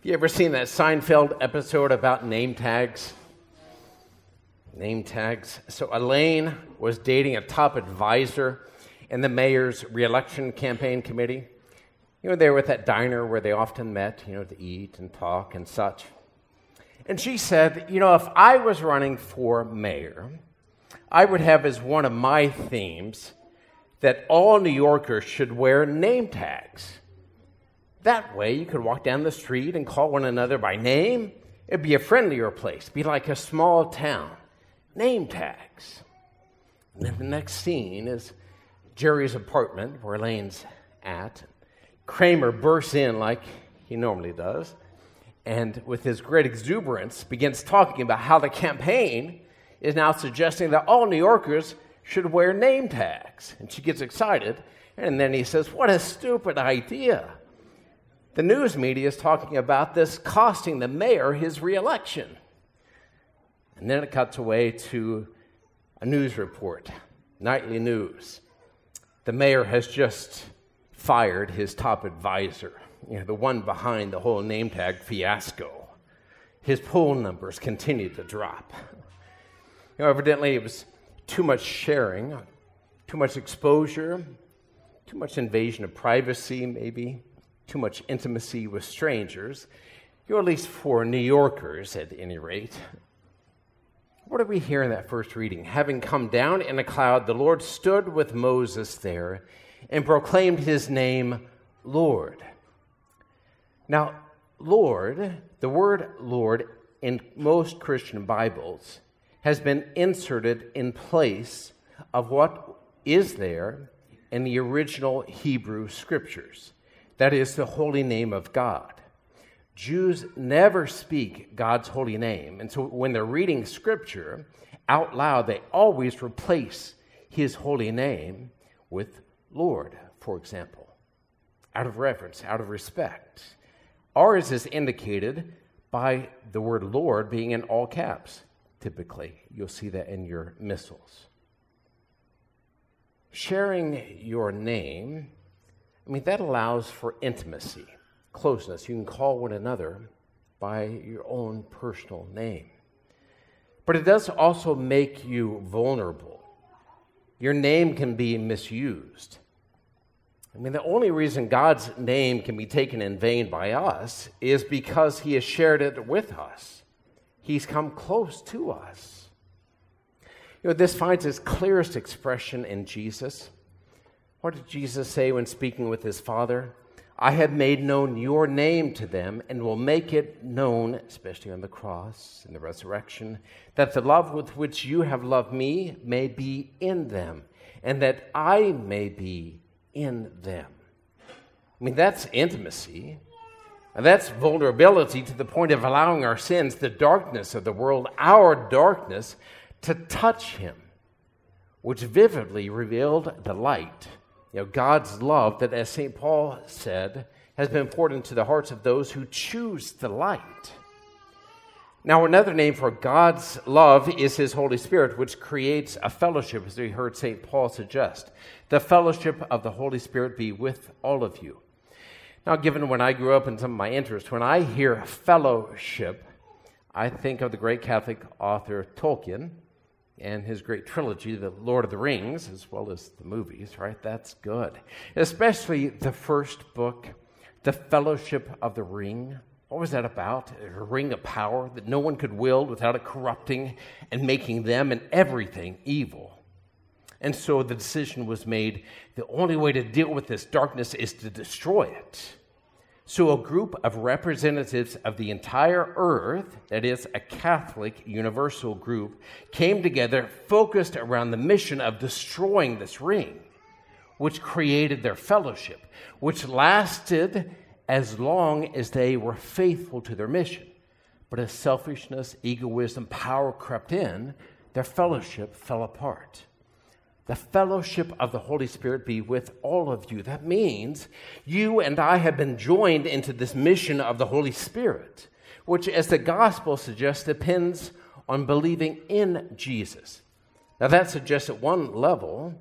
You ever seen that Seinfeld episode about name tags? Name tags. So Elaine was dating a top advisor in the mayor's reelection campaign committee. You know, they were at that diner where they often met, you know, to eat and talk and such. And she said, You know, if I was running for mayor, I would have as one of my themes that all New Yorkers should wear name tags. That way, you could walk down the street and call one another by name. It'd be a friendlier place, be like a small town. Name tags. And then the next scene is Jerry's apartment, where Elaine's at. Kramer bursts in like he normally does, and with his great exuberance, begins talking about how the campaign is now suggesting that all New Yorkers should wear name tags. And she gets excited, and then he says, What a stupid idea. The news media is talking about this costing the mayor his reelection. And then it cuts away to a news report, nightly news. The mayor has just fired his top advisor, you know, the one behind the whole name tag fiasco. His poll numbers continue to drop. You know, evidently, it was too much sharing, too much exposure, too much invasion of privacy, maybe too much intimacy with strangers, or at least for New Yorkers at any rate. What do we hear in that first reading? Having come down in a cloud, the Lord stood with Moses there and proclaimed his name Lord. Now, Lord, the word Lord in most Christian Bibles has been inserted in place of what is there in the original Hebrew scriptures. That is the holy name of God. Jews never speak God's holy name. And so when they're reading scripture out loud, they always replace his holy name with Lord, for example, out of reverence, out of respect. Ours is indicated by the word Lord being in all caps, typically. You'll see that in your missals. Sharing your name I mean, that allows for intimacy, closeness. You can call one another by your own personal name. But it does also make you vulnerable. Your name can be misused. I mean, the only reason God's name can be taken in vain by us is because He has shared it with us. He's come close to us. You know, this finds its clearest expression in Jesus. What did Jesus say when speaking with his Father? I have made known your name to them and will make it known, especially on the cross and the resurrection, that the love with which you have loved me may be in them and that I may be in them. I mean, that's intimacy. And that's vulnerability to the point of allowing our sins, the darkness of the world, our darkness, to touch him, which vividly revealed the light you know, God's love that, as St. Paul said, has been poured into the hearts of those who choose the light. Now, another name for God's love is His Holy Spirit, which creates a fellowship, as we heard St. Paul suggest. The fellowship of the Holy Spirit be with all of you. Now, given when I grew up and some of my interests, when I hear fellowship, I think of the great Catholic author Tolkien, and his great trilogy, The Lord of the Rings, as well as the movies, right? That's good. Especially the first book, The Fellowship of the Ring. What was that about? A ring of power that no one could wield without it corrupting and making them and everything evil. And so the decision was made the only way to deal with this darkness is to destroy it. So, a group of representatives of the entire earth, that is, a Catholic universal group, came together focused around the mission of destroying this ring, which created their fellowship, which lasted as long as they were faithful to their mission. But as selfishness, egoism, power crept in, their fellowship fell apart the fellowship of the Holy Spirit be with all of you. That means you and I have been joined into this mission of the Holy Spirit, which, as the gospel suggests, depends on believing in Jesus. Now, that suggests at one level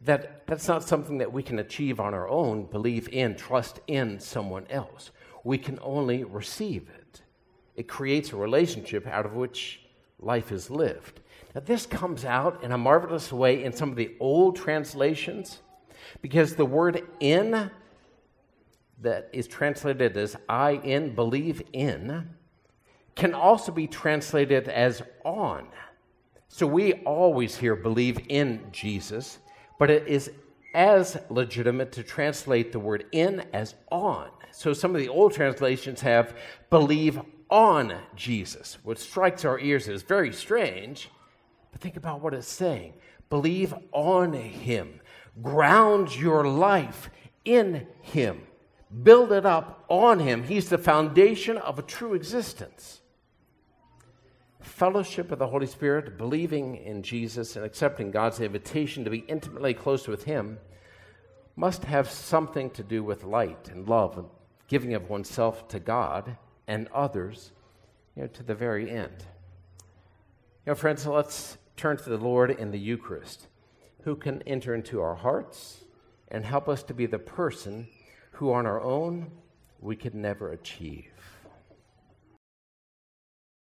that that's not something that we can achieve on our own, believe in, trust in someone else. we can only receive it. It creates a relationship out of which life is lived. Now, this comes out in a marvelous way in some of the old translations because the word in that is translated as I in, believe in, can also be translated as on. So we always hear believe in Jesus, but it is as legitimate to translate the word in as on. So some of the old translations have believe on Jesus, which strikes our ears as very strange. But think about what it's saying believe on him, ground your life in him, build it up on him. He's the foundation of a true existence. Fellowship of the Holy Spirit, believing in Jesus, and accepting God's invitation to be intimately close with him must have something to do with light and love and giving of oneself to God and others you know, to the very end. You know, friends, let's turn to the Lord in the Eucharist, who can enter into our hearts and help us to be the person who on our own we could never achieve.